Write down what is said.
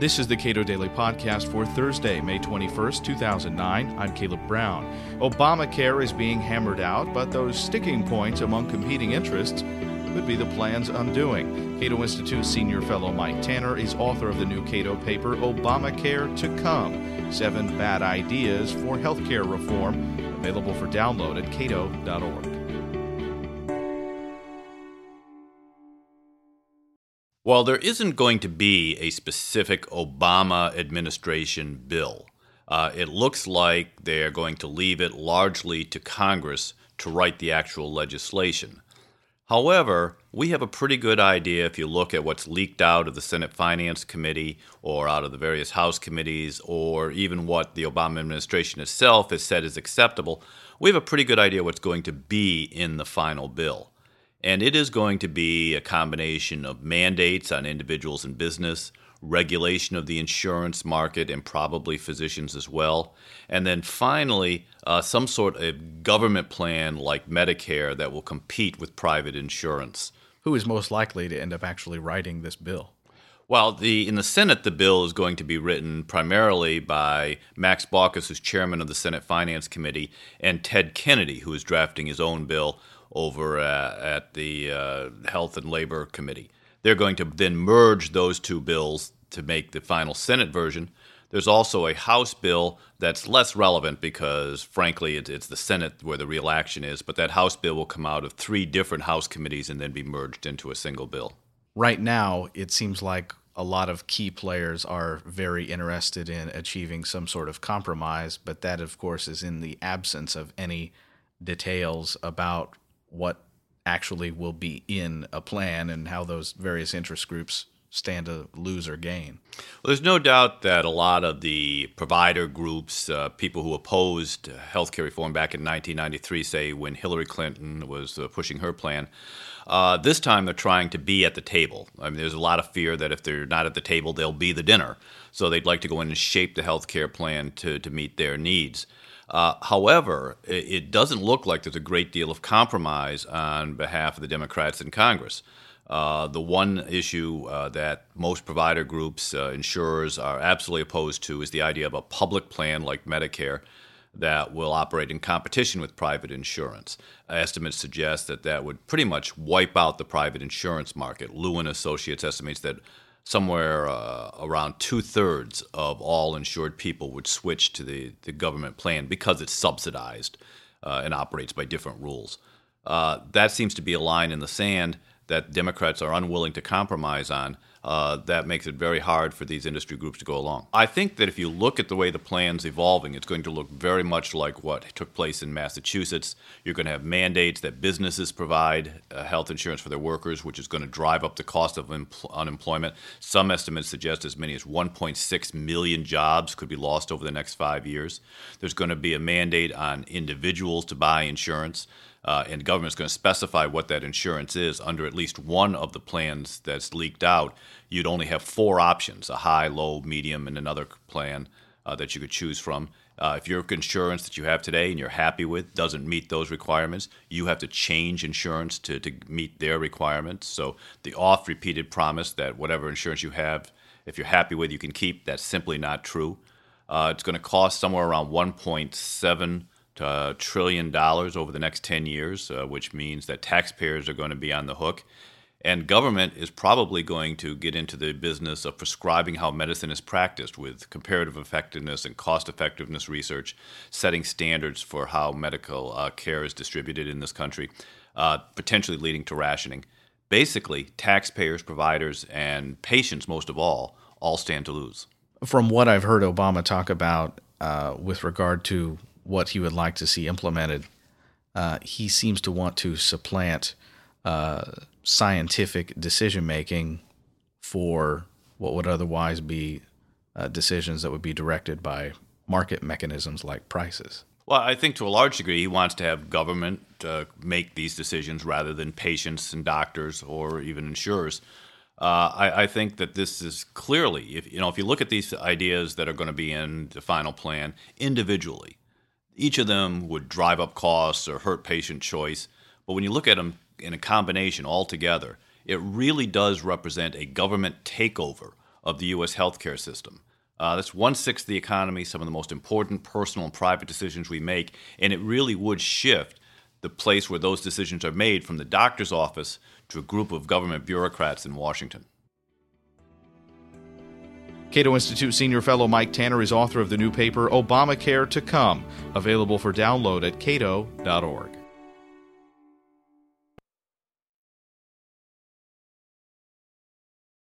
This is the Cato Daily Podcast for Thursday, May 21st, 2009. I'm Caleb Brown. Obamacare is being hammered out, but those sticking points among competing interests could be the plan's undoing. Cato Institute senior fellow Mike Tanner is author of the new Cato paper, Obamacare to Come Seven Bad Ideas for Healthcare Reform, available for download at cato.org. While there isn't going to be a specific Obama administration bill, uh, it looks like they're going to leave it largely to Congress to write the actual legislation. However, we have a pretty good idea if you look at what's leaked out of the Senate Finance Committee or out of the various House committees or even what the Obama administration itself has said is acceptable. We have a pretty good idea what's going to be in the final bill. And it is going to be a combination of mandates on individuals and business, regulation of the insurance market, and probably physicians as well. And then finally, uh, some sort of government plan like Medicare that will compete with private insurance. Who is most likely to end up actually writing this bill? Well, the in the Senate, the bill is going to be written primarily by Max Baucus, who's chairman of the Senate Finance Committee, and Ted Kennedy, who is drafting his own bill over uh, at the uh, Health and Labor Committee. They're going to then merge those two bills to make the final Senate version. There's also a House bill that's less relevant because, frankly, it's the Senate where the real action is, but that House bill will come out of three different House committees and then be merged into a single bill. Right now, it seems like a lot of key players are very interested in achieving some sort of compromise, but that, of course, is in the absence of any details about what actually will be in a plan and how those various interest groups stand to lose or gain. Well, there's no doubt that a lot of the provider groups, uh, people who opposed healthcare reform back in 1993, say when Hillary Clinton was uh, pushing her plan, uh, this time they're trying to be at the table. I mean, there's a lot of fear that if they're not at the table, they'll be the dinner. So they'd like to go in and shape the healthcare plan to, to meet their needs. Uh, however, it, doesn't look like there's a great deal of compromise on behalf of the Democrats in Congress. Uh, the one issue uh, that most provider groups, uh, insurers, are absolutely opposed to is the idea of a public plan like Medicare that will operate in competition with private insurance. Estimates suggest that that would pretty much wipe out the private insurance market. Lewin Associates estimates that somewhere uh, around two thirds of all insured people would switch to the, the government plan because it's subsidized uh, and operates by different rules. Uh, that seems to be a line in the sand that Democrats are unwilling to compromise on uh, that makes it very hard for these industry groups to go along. I think that if you look at the way the plan's evolving, it's going to look very much like what took place in Massachusetts. You're going to have mandates that businesses provide uh, health insurance for their workers, which is going to drive up the cost of empl- unemployment. Some estimates suggest as many as 1.6 million jobs could be lost over the next five years. There's going to be a mandate on individuals to buy insurance uh, and the government is going to specify what that insurance is under at least one of the plans that's leaked out, you'd only have four options a high, low, medium, and another plan uh, that you could choose from. Uh, if your insurance that you have today and you're happy with doesn't meet those requirements, you have to change insurance to, to meet their requirements. So the oft repeated promise that whatever insurance you have, if you're happy with, you can keep, that's simply not true. Uh, it's going to cost somewhere around 1.7 uh, trillion dollars over the next 10 years, uh, which means that taxpayers are going to be on the hook. And government is probably going to get into the business of prescribing how medicine is practiced with comparative effectiveness and cost effectiveness research, setting standards for how medical uh, care is distributed in this country, uh, potentially leading to rationing. Basically, taxpayers, providers, and patients, most of all, all stand to lose. From what I've heard Obama talk about uh, with regard to what he would like to see implemented. Uh, he seems to want to supplant uh, scientific decision making for what would otherwise be uh, decisions that would be directed by market mechanisms like prices. Well, I think to a large degree, he wants to have government uh, make these decisions rather than patients and doctors or even insurers. Uh, I, I, think that this is clearly, if you know, if you look at these ideas that are going to be in the final plan individually, each of them would drive up costs or hurt patient choice. But when you look at them in a combination all together, it really does represent a government takeover of the U.S. healthcare system. Uh, that's one sixth of the economy, some of the most important personal and private decisions we make, and it really would shift the place where those decisions are made from the doctor's office to a group of government bureaucrats in Washington. Cato Institute senior fellow Mike Tanner is author of the new paper Obamacare to Come, available for download at cato.org.